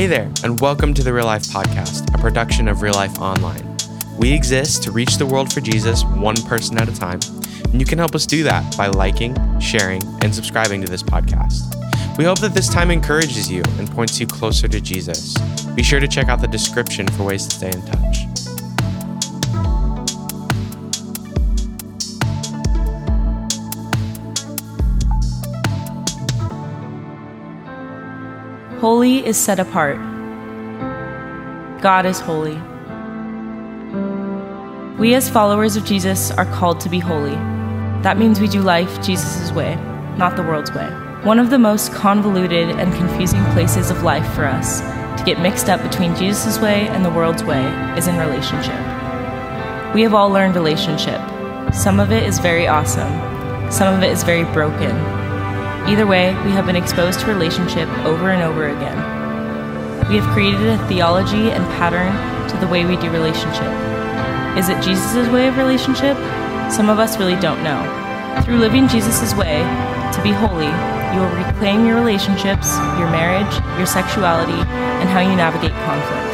Hey there, and welcome to the Real Life Podcast, a production of Real Life Online. We exist to reach the world for Jesus one person at a time, and you can help us do that by liking, sharing, and subscribing to this podcast. We hope that this time encourages you and points you closer to Jesus. Be sure to check out the description for ways to stay in touch. Holy is set apart. God is holy. We, as followers of Jesus, are called to be holy. That means we do life Jesus' way, not the world's way. One of the most convoluted and confusing places of life for us to get mixed up between Jesus' way and the world's way is in relationship. We have all learned relationship. Some of it is very awesome, some of it is very broken, Either way, we have been exposed to relationship over and over again. We have created a theology and pattern to the way we do relationship. Is it Jesus' way of relationship? Some of us really don't know. Through living Jesus' way, to be holy, you will reclaim your relationships, your marriage, your sexuality, and how you navigate conflict.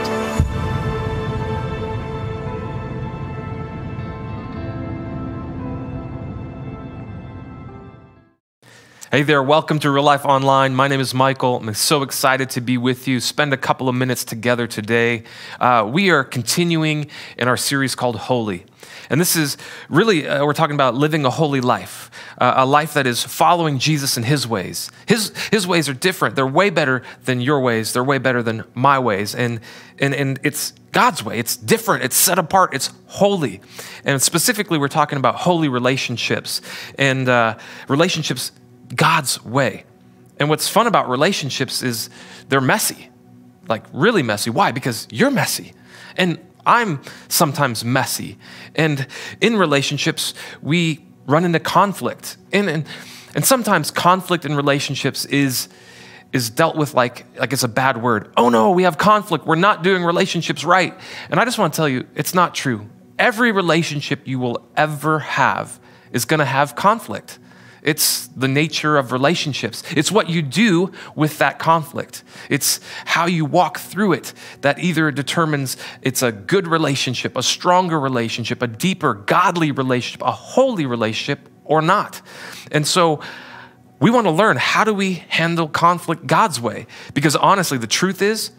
Hey there, welcome to Real Life Online. My name is Michael. I'm so excited to be with you, spend a couple of minutes together today. Uh, we are continuing in our series called Holy. And this is really, uh, we're talking about living a holy life, uh, a life that is following Jesus and his ways. His, his ways are different. They're way better than your ways, they're way better than my ways. And, and, and it's God's way. It's different, it's set apart, it's holy. And specifically, we're talking about holy relationships and uh, relationships God's way. And what's fun about relationships is they're messy, like really messy. Why? Because you're messy. And I'm sometimes messy. And in relationships, we run into conflict. And, and, and sometimes conflict in relationships is, is dealt with like, like it's a bad word. Oh no, we have conflict. We're not doing relationships right. And I just want to tell you, it's not true. Every relationship you will ever have is going to have conflict. It's the nature of relationships. It's what you do with that conflict. It's how you walk through it that either determines it's a good relationship, a stronger relationship, a deeper, godly relationship, a holy relationship, or not. And so, we want to learn how do we handle conflict God's way? Because honestly, the truth is,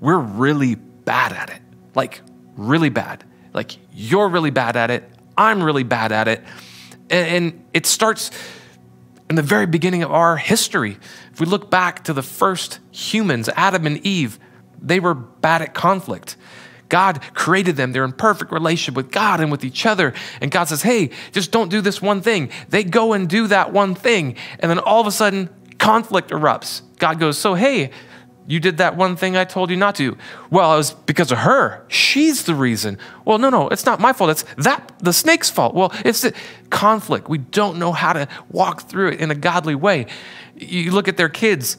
we're really bad at it. Like, really bad. Like, you're really bad at it. I'm really bad at it. And, it starts in the very beginning of our history. If we look back to the first humans, Adam and Eve, they were bad at conflict. God created them. They're in perfect relationship with God and with each other. And God says, hey, just don't do this one thing. They go and do that one thing. And then all of a sudden, conflict erupts. God goes, so hey, you did that one thing I told you not to. Well, it was because of her. She's the reason. Well, no, no, it's not my fault. It's that the snake's fault. Well, it's the conflict. We don't know how to walk through it in a godly way. You look at their kids,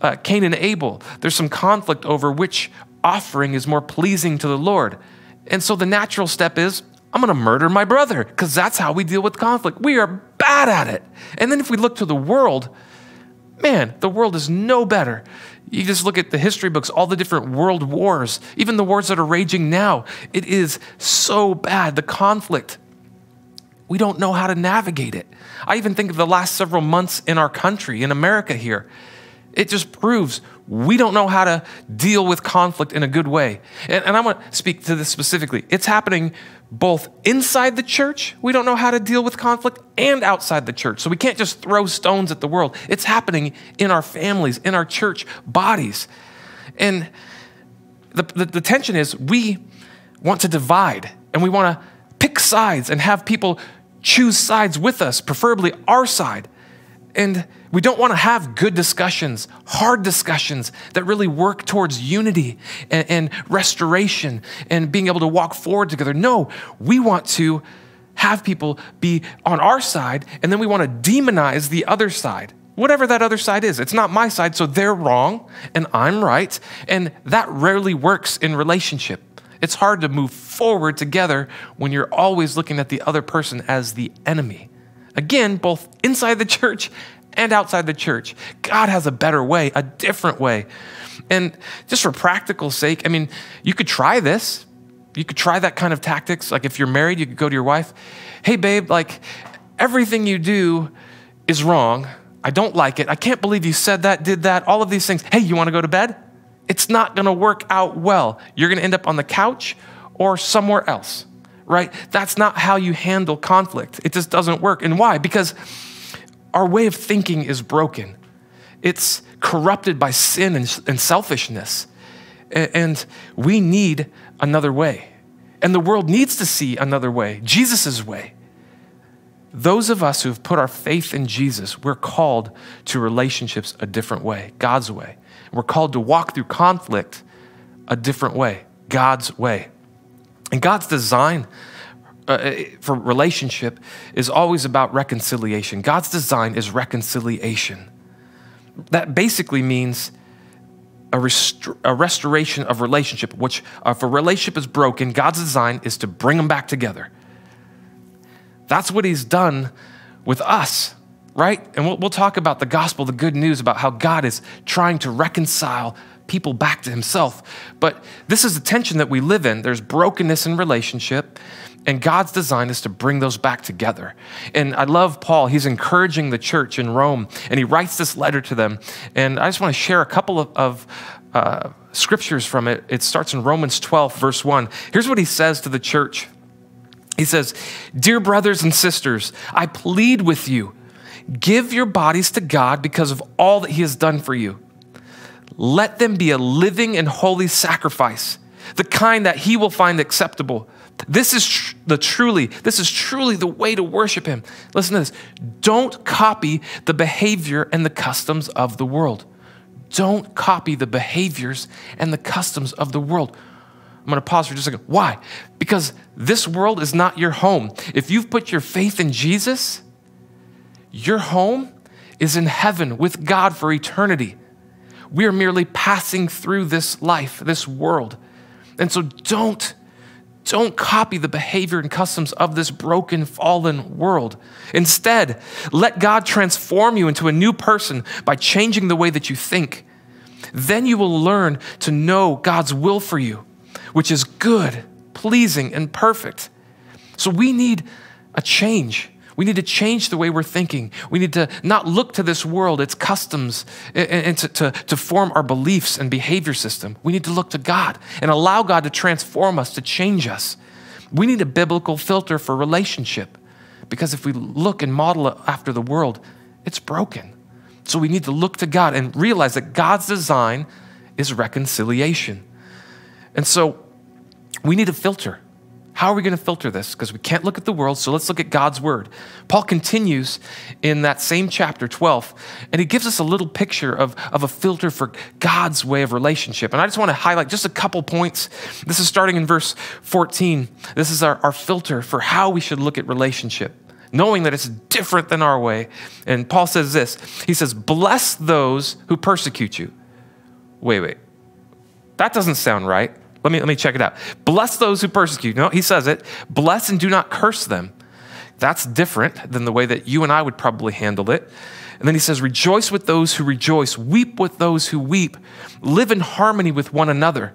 uh, Cain and Abel. There's some conflict over which offering is more pleasing to the Lord. And so the natural step is I'm going to murder my brother because that's how we deal with conflict. We are bad at it. And then if we look to the world, man, the world is no better. You just look at the history books, all the different world wars, even the wars that are raging now. It is so bad, the conflict. We don't know how to navigate it. I even think of the last several months in our country, in America here. It just proves we don't know how to deal with conflict in a good way. And, and I want to speak to this specifically. It's happening both inside the church, we don't know how to deal with conflict, and outside the church. So we can't just throw stones at the world. It's happening in our families, in our church bodies. And the, the, the tension is we want to divide and we want to pick sides and have people choose sides with us, preferably our side. And we don't want to have good discussions, hard discussions that really work towards unity and, and, restoration and being able to walk forward together. No, we want to have people be on our side and then we want to demonize the other side. Whatever that other side is, it's not my side, so they're wrong and I'm right. And that rarely works in relationship. It's hard to move forward together when you're always looking at the other person as the enemy. Again, both inside the church and outside the church. God has a better way, a different way. And just for practical sake, I mean, you could try this. You could try that kind of tactics. Like if you're married, you could go to your wife, hey, babe, like everything you do is wrong. I don't like it. I can't believe you said that, did that, all of these things. Hey, you want to go to bed? It's not going to work out well. You're going to end up on the couch or somewhere else, right? That's not how you handle conflict. It just doesn't work. And why? Because our way of thinking is broken, it's corrupted by sin and, and selfishness. And we need another way. And the world needs to see another way, Jesus' way. Those of us who have put our faith in Jesus, we're called to relationships a different way, God's way. We're called to walk through conflict a different way, God's way. And God's design uh, for relationship is always about reconciliation. God's design is reconciliation. That basically means a, a restoration of relationship, which uh, if a relationship is broken, God's design is to bring them back together. That's what He's done with us, right? And we'll, we'll talk about the gospel, the good news about how God is trying to reconcile people back to Himself. But this is the tension that we live in. There's brokenness in relationship. And God's design is to bring those back together. And I love Paul. He's encouraging the church in Rome, and he writes this letter to them. And I just want to share a couple of, of uh, scriptures from it. It starts in Romans 12, verse 1. Here's what he says to the church He says, Dear brothers and sisters, I plead with you, give your bodies to God because of all that he has done for you. Let them be a living and holy sacrifice, the kind that he will find acceptable. This is tr- the truly, this is truly the way to worship him. Listen to this. Don't copy the behavior and the customs of the world. Don't copy the behaviors and the customs of the world. I'm going to pause for just a second. Why? Because this world is not your home. If you've put your faith in Jesus, your home is in heaven with God for eternity. We are merely passing through this life, this world. And so don't don't copy the behavior and customs of this broken, fallen world. Instead, let God transform you into a new person by changing the way that you think. Then you will learn to know God's will for you, which is good, pleasing, and perfect. So we need a change. We need to change the way we're thinking. We need to not look to this world, its customs, and to, to, to, form our beliefs and behavior system. We need to look to God and allow God to transform us, to change us. We need a biblical filter for relationship because if we look and model it after the world, it's broken. So we need to look to God and realize that God's design is reconciliation. And so we need a filter. How are we going to filter this? Because we can't look at the world, so let's look at God's word. Paul continues in that same chapter 12, and he gives us a little picture of, of a filter for God's way of relationship. And I just want to highlight just a couple points. This is starting in verse 14. This is our, our filter for how we should look at relationship, knowing that it's different than our way. And Paul says this He says, Bless those who persecute you. Wait, wait. That doesn't sound right. Let me, let me check it out. Bless those who persecute. No, he says it. Bless and do not curse them. That's different than the way that you and I would probably handle it. And then he says, Rejoice with those who rejoice, weep with those who weep, live in harmony with one another.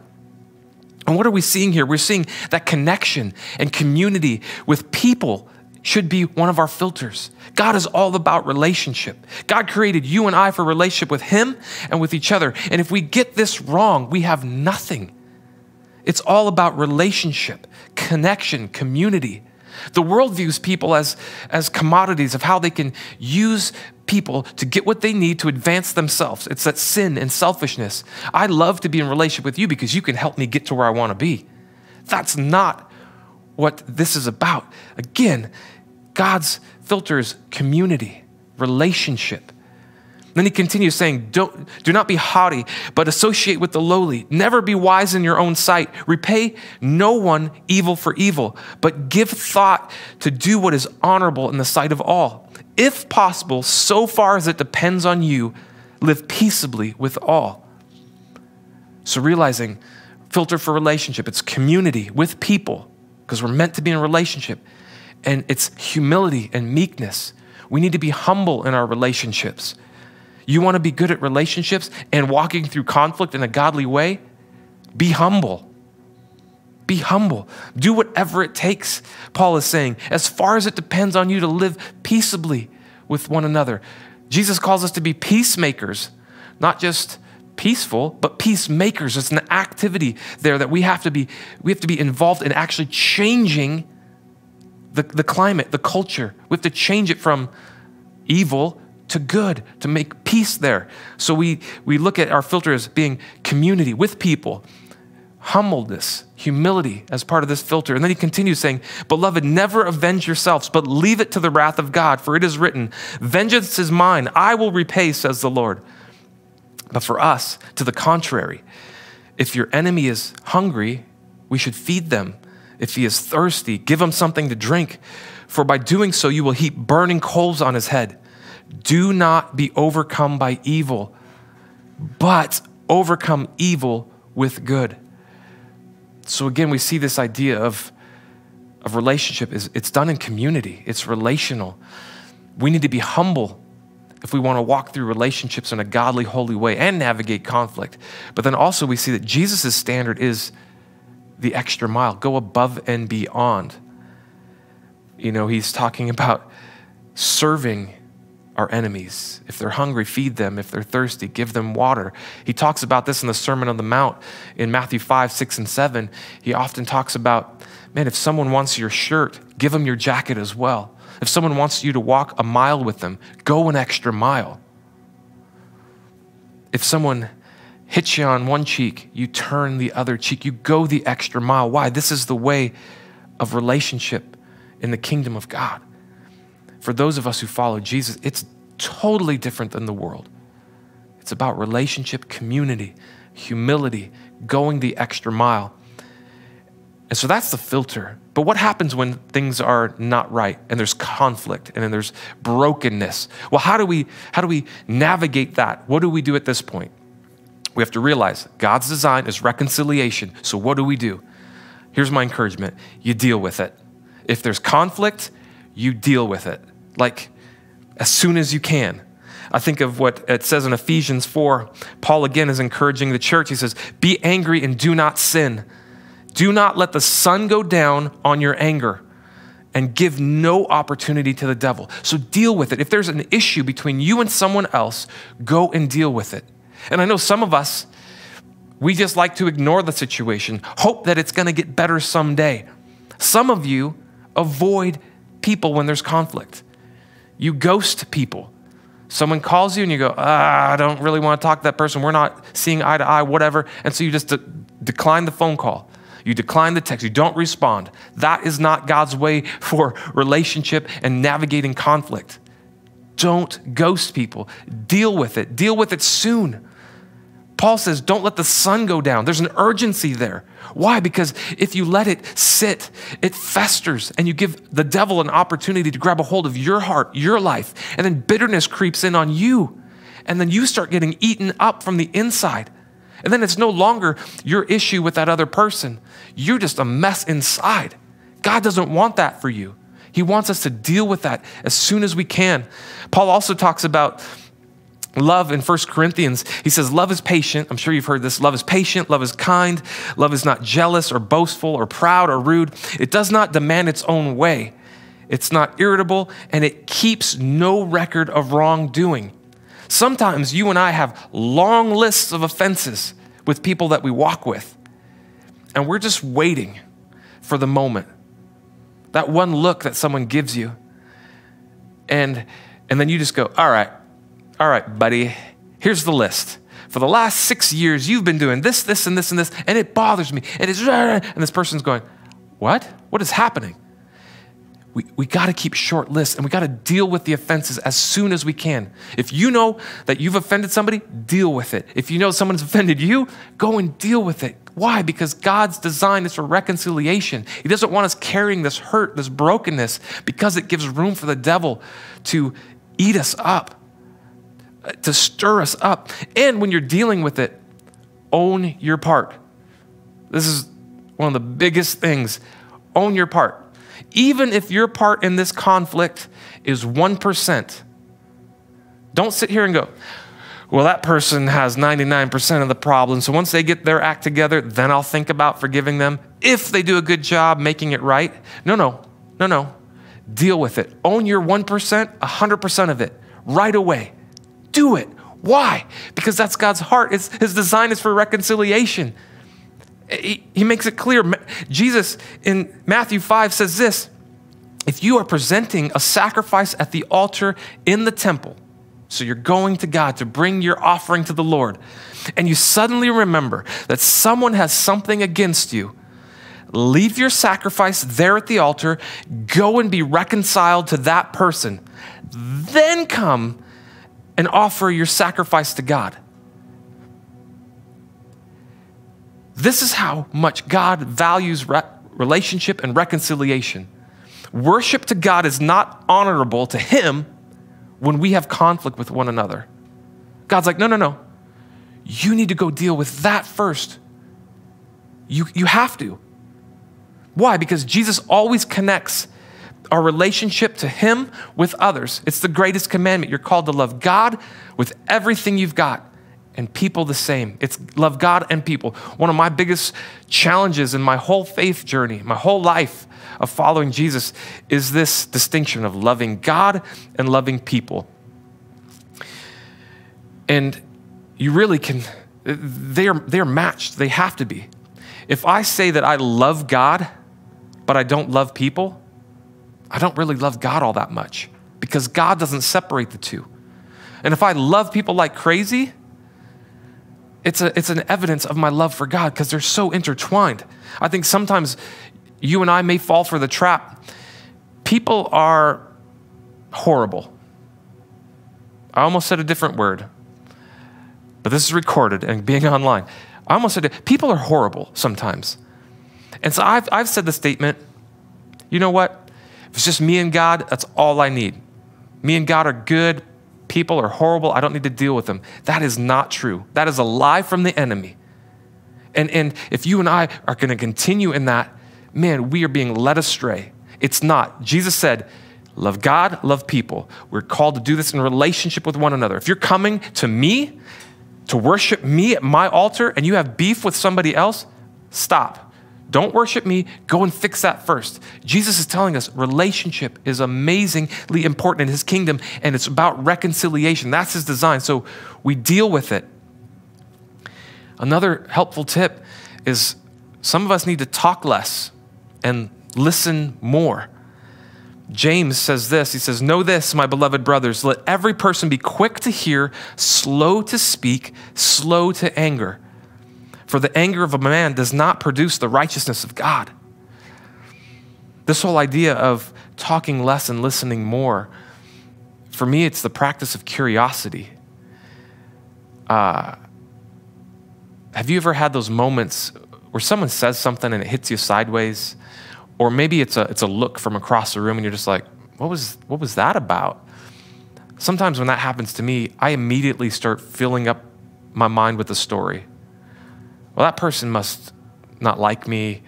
And what are we seeing here? We're seeing that connection and community with people should be one of our filters. God is all about relationship. God created you and I for relationship with Him and with each other. And if we get this wrong, we have nothing. It's all about relationship, connection, community. The world views people as, as commodities of how they can use people to get what they need to advance themselves. It's that sin and selfishness. I love to be in relationship with you because you can help me get to where I want to be. That's not what this is about. Again, God's filter is community, relationship. Then he continues saying, Don't, Do not be haughty, but associate with the lowly. Never be wise in your own sight. Repay no one evil for evil, but give thought to do what is honorable in the sight of all. If possible, so far as it depends on you, live peaceably with all. So, realizing filter for relationship, it's community with people, because we're meant to be in a relationship, and it's humility and meekness We need to be humble in our relationships. You want to be good at relationships and walking through conflict in a godly way? Be humble. Be humble. Do whatever it takes, Paul is saying, as far as it depends on you to live peaceably with one another. Jesus calls us to be peacemakers, not just peaceful, but peacemakers. It's an activity there that we have to be, we have to be involved in actually changing the, the climate, the culture. We have to change it from evil to good, to make peace there. So we, we look at our filter as being community with people, humbleness, humility as part of this filter. And then he continues saying, Beloved, never avenge yourselves, but leave it to the wrath of God, for it is written, Vengeance is mine, I will repay, says the Lord. But for us, to the contrary, if your enemy is hungry, we should feed them. If he is thirsty, give him something to drink, for by doing so, you will heap burning coals on his head. Do not be overcome by evil, but overcome evil with good. So again, we see this idea of, of relationship is it's done in community, it's relational. We need to be humble if we want to walk through relationships in a godly, holy way and navigate conflict. But then also we see that Jesus' standard is the extra mile, go above and beyond. You know, he's talking about serving our enemies. If they're hungry, feed them. If they're thirsty, give them water. He talks about this in the Sermon on the Mount in Matthew 5, 6, and 7. He often talks about, man, if someone wants your shirt, give them your jacket as well. If someone wants you to walk a mile with them, go an extra mile. If someone hits you on one cheek, you turn the other cheek. You go the extra mile. Why? This is the way of relationship in the kingdom of God for those of us who follow Jesus, it's totally different than the world. It's about relationship, community, humility, going the extra mile. And so that's the filter. But what happens when things are not right and there's conflict and then there's brokenness? Well, how do we how do we navigate that? What do we do at this point? We have to realize God's design is reconciliation. So what do we do? Here's my encouragement. You deal with it. If there's conflict, you deal with it like as soon as you can. I think of what it says in Ephesians 4. Paul again is encouraging the church. He says, Be angry and do not sin. Do not let the sun go down on your anger and give no opportunity to the devil. So deal with it. If there's an issue between you and someone else, go and deal with it. And I know some of us, we just like to ignore the situation, hope that it's going to get better someday. Some of you avoid people when there's conflict. You ghost people. Someone calls you and you go, ah, I don't really want to talk to that person. We're not seeing eye to eye, whatever. And so you just de- decline the phone call. You decline the text. You don't respond. That is not God's way for relationship and navigating conflict. Don't ghost people. Deal with it. Deal with it soon. Paul says, don't let the sun go down. There's an urgency there. Why? Because if you let it sit, it festers and you give the devil an opportunity to grab a hold of your heart, your life, and then bitterness creeps in on you. And then you start getting eaten up from the inside. And then it's no longer your issue with that other person. You're just a mess inside. God doesn't want that for you. He wants us to deal with that as soon as we can. Paul also talks about Love in 1 Corinthians, he says, Love is patient. I'm sure you've heard this. Love is patient. Love is kind. Love is not jealous or boastful or proud or rude. It does not demand its own way. It's not irritable and it keeps no record of wrongdoing. Sometimes you and I have long lists of offenses with people that we walk with, and we're just waiting for the moment. That one look that someone gives you. And, and then you just go, All right, all right, buddy, here's the list. For the last six years, you've been doing this, this, and this, and this, and it bothers me. And it's, and this person's going, What? What is happening? We, we got to keep short lists and we got to deal with the offenses as soon as we can. If you know that you've offended somebody, deal with it. If you know someone's offended you, go and deal with it. Why? Because God's design is for reconciliation. He doesn't want us carrying this hurt, this brokenness, because it gives room for the devil to eat us up to stir us up. And when you're dealing with it, own your part. This is one of the biggest things. Own your part. even if your part in this conflict is 1%. Don't sit here and go, well, that person has 99% of the problem. So once they get their act together, then I'll think about forgiving them if they do a good job making it right. No, no, no, no. Deal with it. Own your 1%, 100% of it right away. Do it. Why? Because that's God's heart. It's, his design is for reconciliation. He, he makes it clear. Jesus in Matthew 5 says this If you are presenting a sacrifice at the altar in the temple, so you're going to God to bring your offering to the Lord, and you suddenly remember that someone has something against you, leave your sacrifice there at the altar, go and be reconciled to that person, then come and offer your sacrifice to God. This is how much God values re- relationship and reconciliation. Worship to God is not honorable to Him when we have conflict with one another. God's like, no, no, no. You need to go deal with that first. You, you have to. Why? Because Jesus always connects our relationship to Him with others. It's the greatest commandment. You're called to love God with everything you've got and people the same. It's love God and people. One of my biggest challenges in my whole faith journey, my whole life of following Jesus, is this distinction of loving God and loving people. And you really can, they're, they're matched. They have to be. If I say that I love God, but I don't love people, I don't really love God all that much because God doesn't separate the two. And if I love people like crazy, it's, a, it's an evidence of my love for God because they're so intertwined. I think sometimes you and I may fall for the trap. People are horrible. I almost said a different word, but this is recorded and being online. I almost said it. People are horrible sometimes. And so I've, I've said the statement you know what? If it's just me and God, that's all I need. Me and God are good, people are horrible. I don't need to deal with them. That is not true. That is a lie from the enemy. And, and if you and I are going to continue in that, man, we are being led astray. It's not. Jesus said, Love God, love people. We're called to do this in relationship with one another. If you're coming to me to worship me at my altar and you have beef with somebody else, stop. Don't worship me. Go and fix that first. Jesus is telling us relationship is amazingly important in his kingdom, and it's about reconciliation. That's his design. So we deal with it. Another helpful tip is some of us need to talk less and listen more. James says this He says, Know this, my beloved brothers, let every person be quick to hear, slow to speak, slow to anger for the anger of a man does not produce the righteousness of God. This whole idea of talking less and listening more, for me, it's the practice of curiosity. Uh, have you ever had those moments where someone says something and it hits you sideways? Or maybe it's a, it's a look from across the room and you're just like, what was, what was that about? Sometimes when that happens to me, I immediately start filling up my mind with a story well, that person must not like me.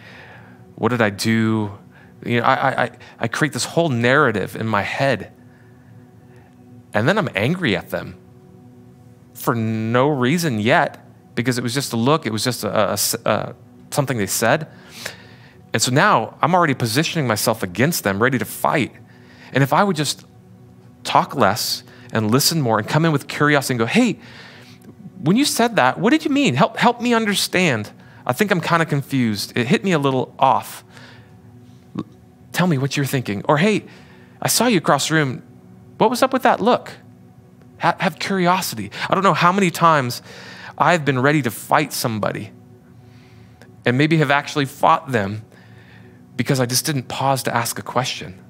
What did I do? You know, I, I, I create this whole narrative in my head. And then I'm angry at them for no reason yet, because it was just a look, it was just a, a, a, something they said. And so now I'm already positioning myself against them, ready to fight. And if I would just talk less and listen more and come in with curiosity and go, hey, when you said that, what did you mean? Help, help me understand. I think I'm kind of confused. It hit me a little off. Tell me what you're thinking. Or, hey, I saw you across the room. What was up with that look? Ha- have curiosity. I don't know how many times I've been ready to fight somebody and maybe have actually fought them because I just didn't pause to ask a question.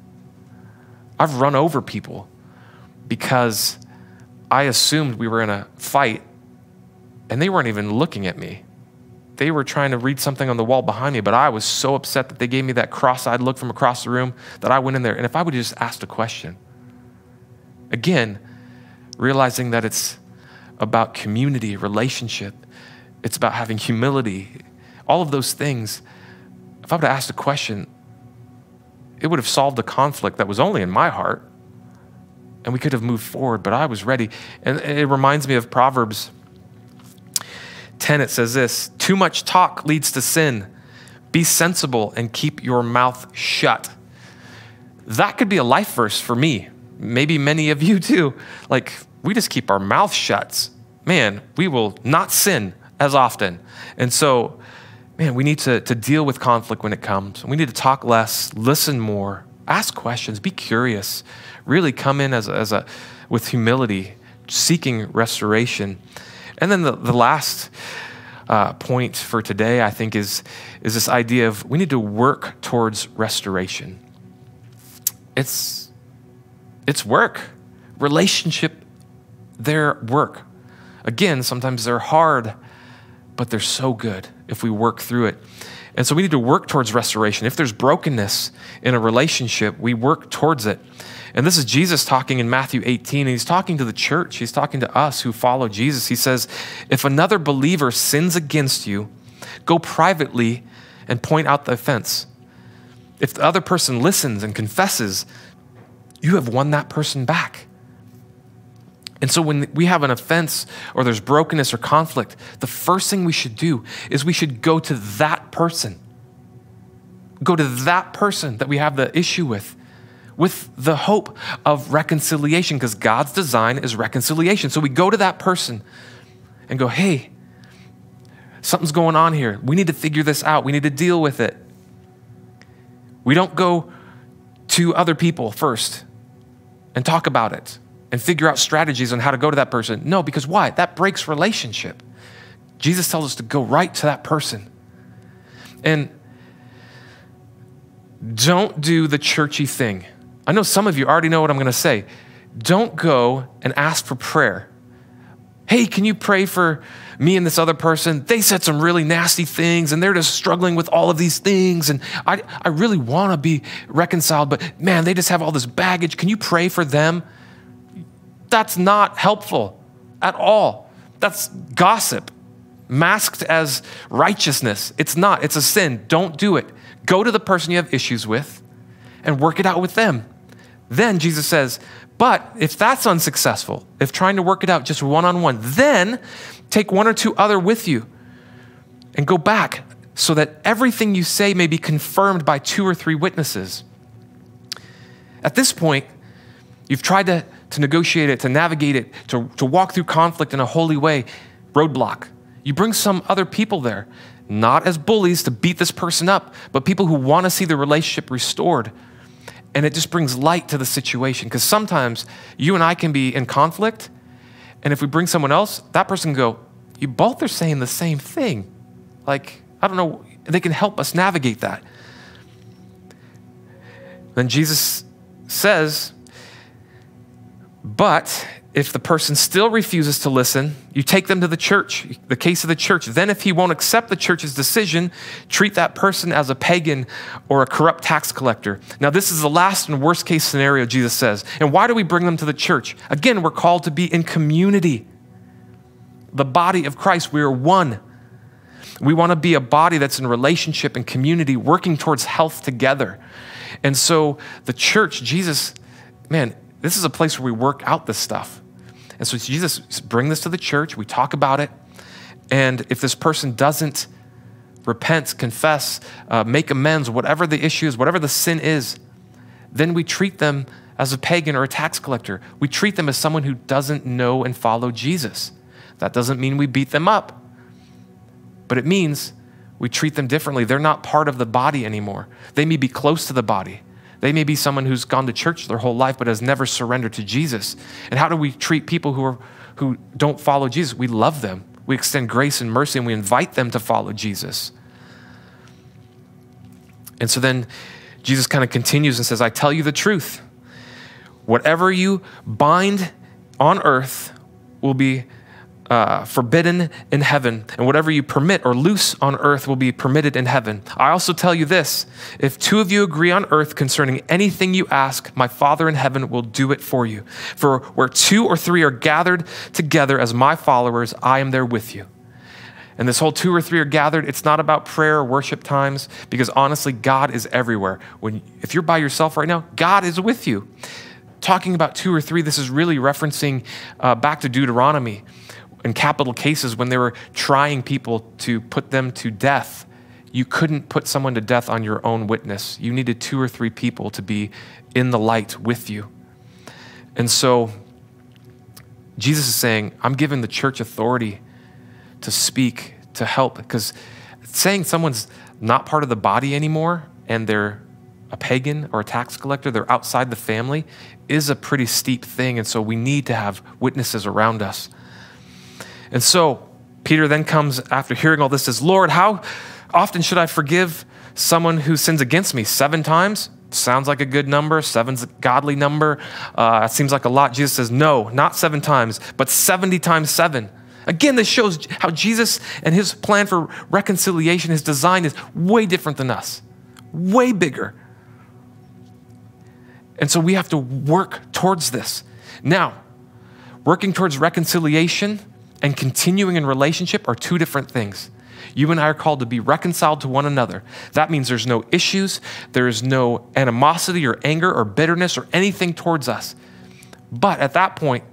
I've run over people because I assumed we were in a fight and they weren't even looking at me. They were trying to read something on the wall behind me, but I was so upset that they gave me that cross eyed look from across the room that I went in there. And if I would have just asked a question, again, realizing that it's about community, relationship, it's about having humility, all of those things. If I would have asked a question, it would have solved the conflict that was only in my heart. And we could have moved forward, but I was ready. And it reminds me of Proverbs 10. It says this Too much talk leads to sin. Be sensible and keep your mouth shut. That could be a life verse for me. Maybe many of you too. Like, we just keep our mouth shut. Man, we will not sin as often. And so, man, we need to, to deal with conflict when it comes. We need to talk less, listen more, ask questions, be curious, really come in as a, as a with humility, seeking restoration. And then the, the last uh, point for today, I think, is, is this idea of we need to work towards restoration. It's, it's work. Relationship, they're work. Again, sometimes they're hard, but they're so good if we work through it. And so we need to work towards restoration. If there's brokenness in a relationship, we work towards it. And this is Jesus talking in Matthew 18, and he's talking to the church. He's talking to us who follow Jesus. He says, If another believer sins against you, go privately and point out the offense. If the other person listens and confesses, you have won that person back. And so when we have an offense or there's brokenness or conflict, the first thing we should do is we should go to that person. Go to that person that we have the issue with with the hope of reconciliation because God's design is reconciliation. So we go to that person and go, hey, something's going on here. We need to figure this out. We need to deal with it. We don't go to other people first and talk about it and figure out strategies on how to go to that person. No, because why? That breaks relationship. Jesus tells us to go right to that person. And don't do the churchy thing. I know some of you already know what I'm going to say. Don't go and ask for prayer. Hey, can you pray for me and this other person? They said some really nasty things and they're just struggling with all of these things. And I, I really want to be reconciled, but man, they just have all this baggage. Can you pray for them? That's not helpful at all. That's gossip masked as righteousness. It's not, it's a sin. Don't do it. Go to the person you have issues with and work it out with them. Then Jesus says, but if that's unsuccessful, if trying to work it out just one on one, then take one or two other with you and go back so that everything you say may be confirmed by two or three witnesses. At this point, you've tried to to negotiate it, to navigate it, to, to walk through conflict in a holy way, roadblock. You bring some other people there, not as bullies to beat this person up, but people who want to see the relationship restored. And it just brings light to the situation. Because sometimes you and I can be in conflict, and if we bring someone else, that person can go, You both are saying the same thing. Like, I don't know, they can help us navigate that. Then Jesus says, but if the person still refuses to listen, you take them to the church, the case of the church. Then, if he won't accept the church's decision, treat that person as a pagan or a corrupt tax collector. Now, this is the last and worst case scenario, Jesus says. And why do we bring them to the church? Again, we're called to be in community. The body of Christ, we are one. We want to be a body that's in relationship and community, working towards health together. And so, the church, Jesus, man, this is a place where we work out this stuff. And so Jesus, bring this to the church, we talk about it. And if this person doesn't repent, confess, uh, make amends, whatever the issue is, whatever the sin is, then we treat them as a pagan or a tax collector. We treat them as someone who doesn't know and follow Jesus. That doesn't mean we beat them up, but it means we treat them differently. They're not part of the body anymore. They may be close to the body, they may be someone who's gone to church their whole life but has never surrendered to Jesus. And how do we treat people who, are, who don't follow Jesus? We love them. We extend grace and mercy and we invite them to follow Jesus. And so then Jesus kind of continues and says, I tell you the truth. Whatever you bind on earth will be uh, forbidden in heaven, and whatever you permit or loose on earth will be permitted in heaven. I also tell you this if two of you agree on earth concerning anything you ask, my Father in heaven will do it for you. For where two or three are gathered together as my followers, I am there with you. And this whole two or three are gathered, it's not about prayer or worship times because honestly, God is everywhere. When, if you're by yourself right now, God is with you. Talking about two or three, this is really referencing uh, back to Deuteronomy in capital cases when they were trying people to put them to death. You couldn't put someone to death on your own witness. You needed two or three people to be in the light with you. And so Jesus is saying, I'm giving the church authority to speak, to help, because saying someone's not part of the body anymore and they're a pagan or a tax collector, they're outside the family, is a pretty steep thing. And so we need to have witnesses around us. And so Peter then comes after hearing all this, says, Lord, how often should I forgive someone who sins against me? Seven times? Sounds like a good number. Seven's a godly number. Uh, it seems like a lot. Jesus says, no, not seven times, but 70 times seven. Again, this shows how Jesus and his plan for reconciliation, his design is way different than us, way bigger. And so we have to work towards this. Now, working towards reconciliation and continuing in relationship are two different things. You and I are called to be reconciled to one another. That means there's no issues, there is no animosity or anger or bitterness or anything towards us. But at that point,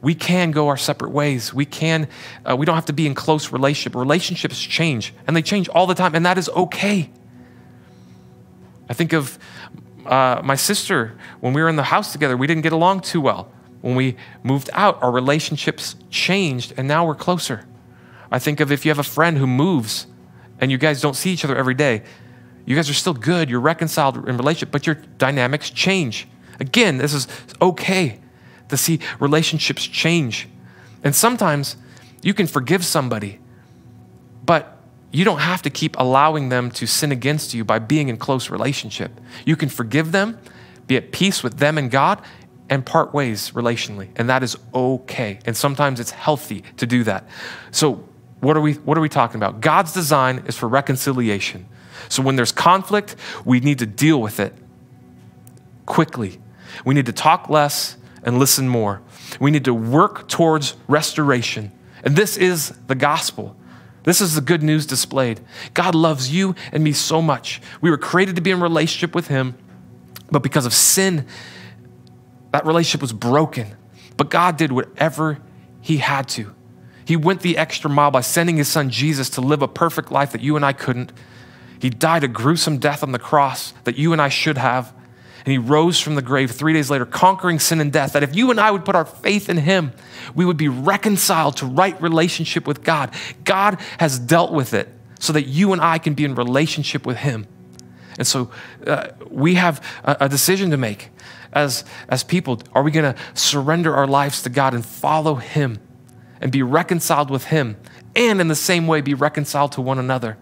we can go our separate ways. We can, uh, we don't have to be in close relationship. Relationships change, and they change all the time, and that is okay. I think of uh, my sister when we were in the house together. We didn't get along too well. When we moved out, our relationships changed, and now we're closer. I think of if you have a friend who moves and you guys don't see each other every day, you guys are still good, you're reconciled in relationship, but your dynamics change. Again, this is okay to see relationships change. And sometimes you can forgive somebody, but you don't have to keep allowing them to sin against you by being in close relationship. You can forgive them, be at peace with them and God, and part ways relationally. And that is okay. And sometimes it's healthy to do that. So what are we, what are we talking about? God's design is for reconciliation. So when there's conflict, we need to deal with it quickly. We need to talk less and listen more. We need to work towards restoration. And this is the gospel. This is the good news displayed. God loves you and me so much. We were created to be in relationship with Him, but because of sin, that relationship was broken. But God did whatever He had to he went the extra mile by sending his son Jesus to live a perfect life that you and I couldn't. He died a gruesome death on the cross that you and I should have. And he rose from the grave three days later, conquering sin and death. That if you and I would put our faith in him, we would be reconciled to right relationship with God. God has dealt with it so that you and I can be in relationship with him. And so uh, we have a, a decision to make as, as people. Are we going to surrender our lives to God and follow him? and be reconciled with Him, and in the same way be reconciled to one another.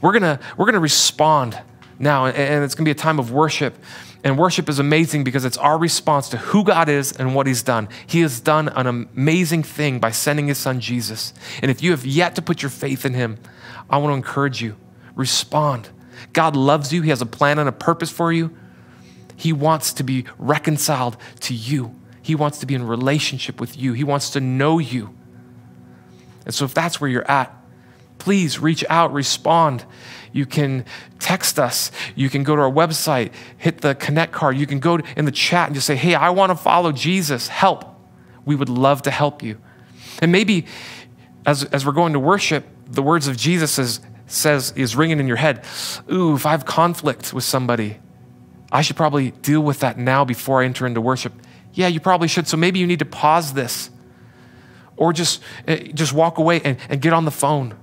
We're gonna, we're gonna respond now, and it's gonna be a time of worship. And worship is amazing because it's our response to who God is and what He's done. He has done an amazing thing by sending His Son Jesus. And if you have yet to put your faith in Him, I want to encourage you respond. God loves you, He has a plan and a purpose for you. He wants to be reconciled to you. He wants to be in relationship with you, He wants to know you. And so, if that's where you're at, please reach out, respond. You can text us. You can go to our website, hit the connect card. You can go in the chat and just say, Hey, I want to follow Jesus. Help. We would love to help you. And maybe as, as we're going to worship, the words of Jesus is, says is ringing in your head. Ooh, if I have conflict with somebody, I should probably deal with that now before I enter into worship. Yeah, you probably should. So maybe you need to pause this or just, eh, just walk away and, and get on the phone.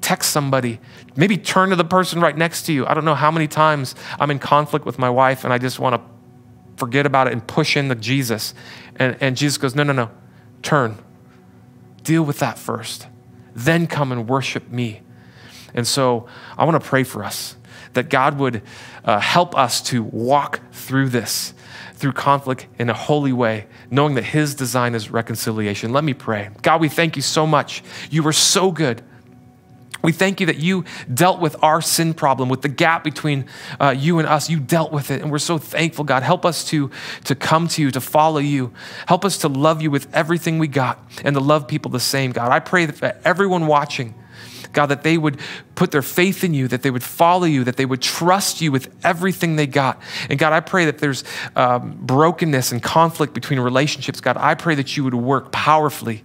Text somebody. Maybe turn to the person right next to you. I don't know how many times I'm in conflict with my wife and I just want to forget about it and push into Jesus. And, and Jesus goes, No, no, no. Turn. Deal with that first. Then come and worship me. And so I want to pray for us that God would uh, help us to walk through this through conflict in a holy way, knowing that His design is reconciliation. Let me pray. God, we thank you so much. You are so good. We thank you that you dealt with our sin problem, with the gap between uh, you and us. You dealt with it, and we're so thankful, God. Help us to, to come to you, to follow you. Help us to love you with everything we got and to love people the same, God. I pray that everyone watching, God, that they would put their faith in you, that they would follow you, that they would trust you with everything they got. And God, I pray that there's um, brokenness and conflict between relationships. God, I pray that you would work powerfully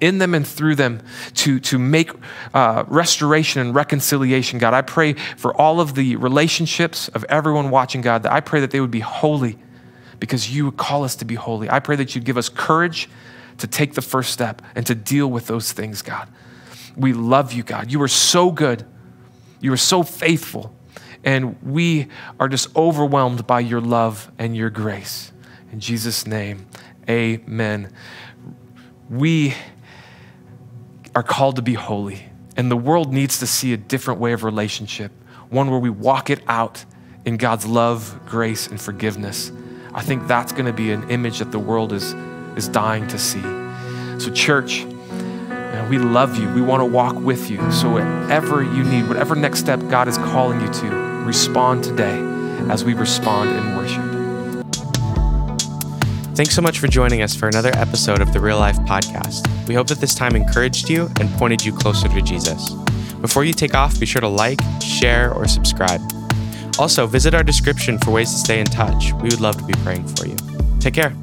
in them and through them to, to make uh, restoration and reconciliation. God, I pray for all of the relationships of everyone watching, God, that I pray that they would be holy because you would call us to be holy. I pray that you'd give us courage to take the first step and to deal with those things, God. We love you, God. You are so good. You are so faithful. And we are just overwhelmed by your love and your grace. In Jesus' name, amen. We are called to be holy, and the world needs to see a different way of relationship, one where we walk it out in God's love, grace, and forgiveness. I think that's going to be an image that the world is, is dying to see. So, church, we love you. We want to walk with you. So, whatever you need, whatever next step God is calling you to, respond today as we respond in worship. Thanks so much for joining us for another episode of the Real Life Podcast. We hope that this time encouraged you and pointed you closer to Jesus. Before you take off, be sure to like, share, or subscribe. Also, visit our description for ways to stay in touch. We would love to be praying for you. Take care.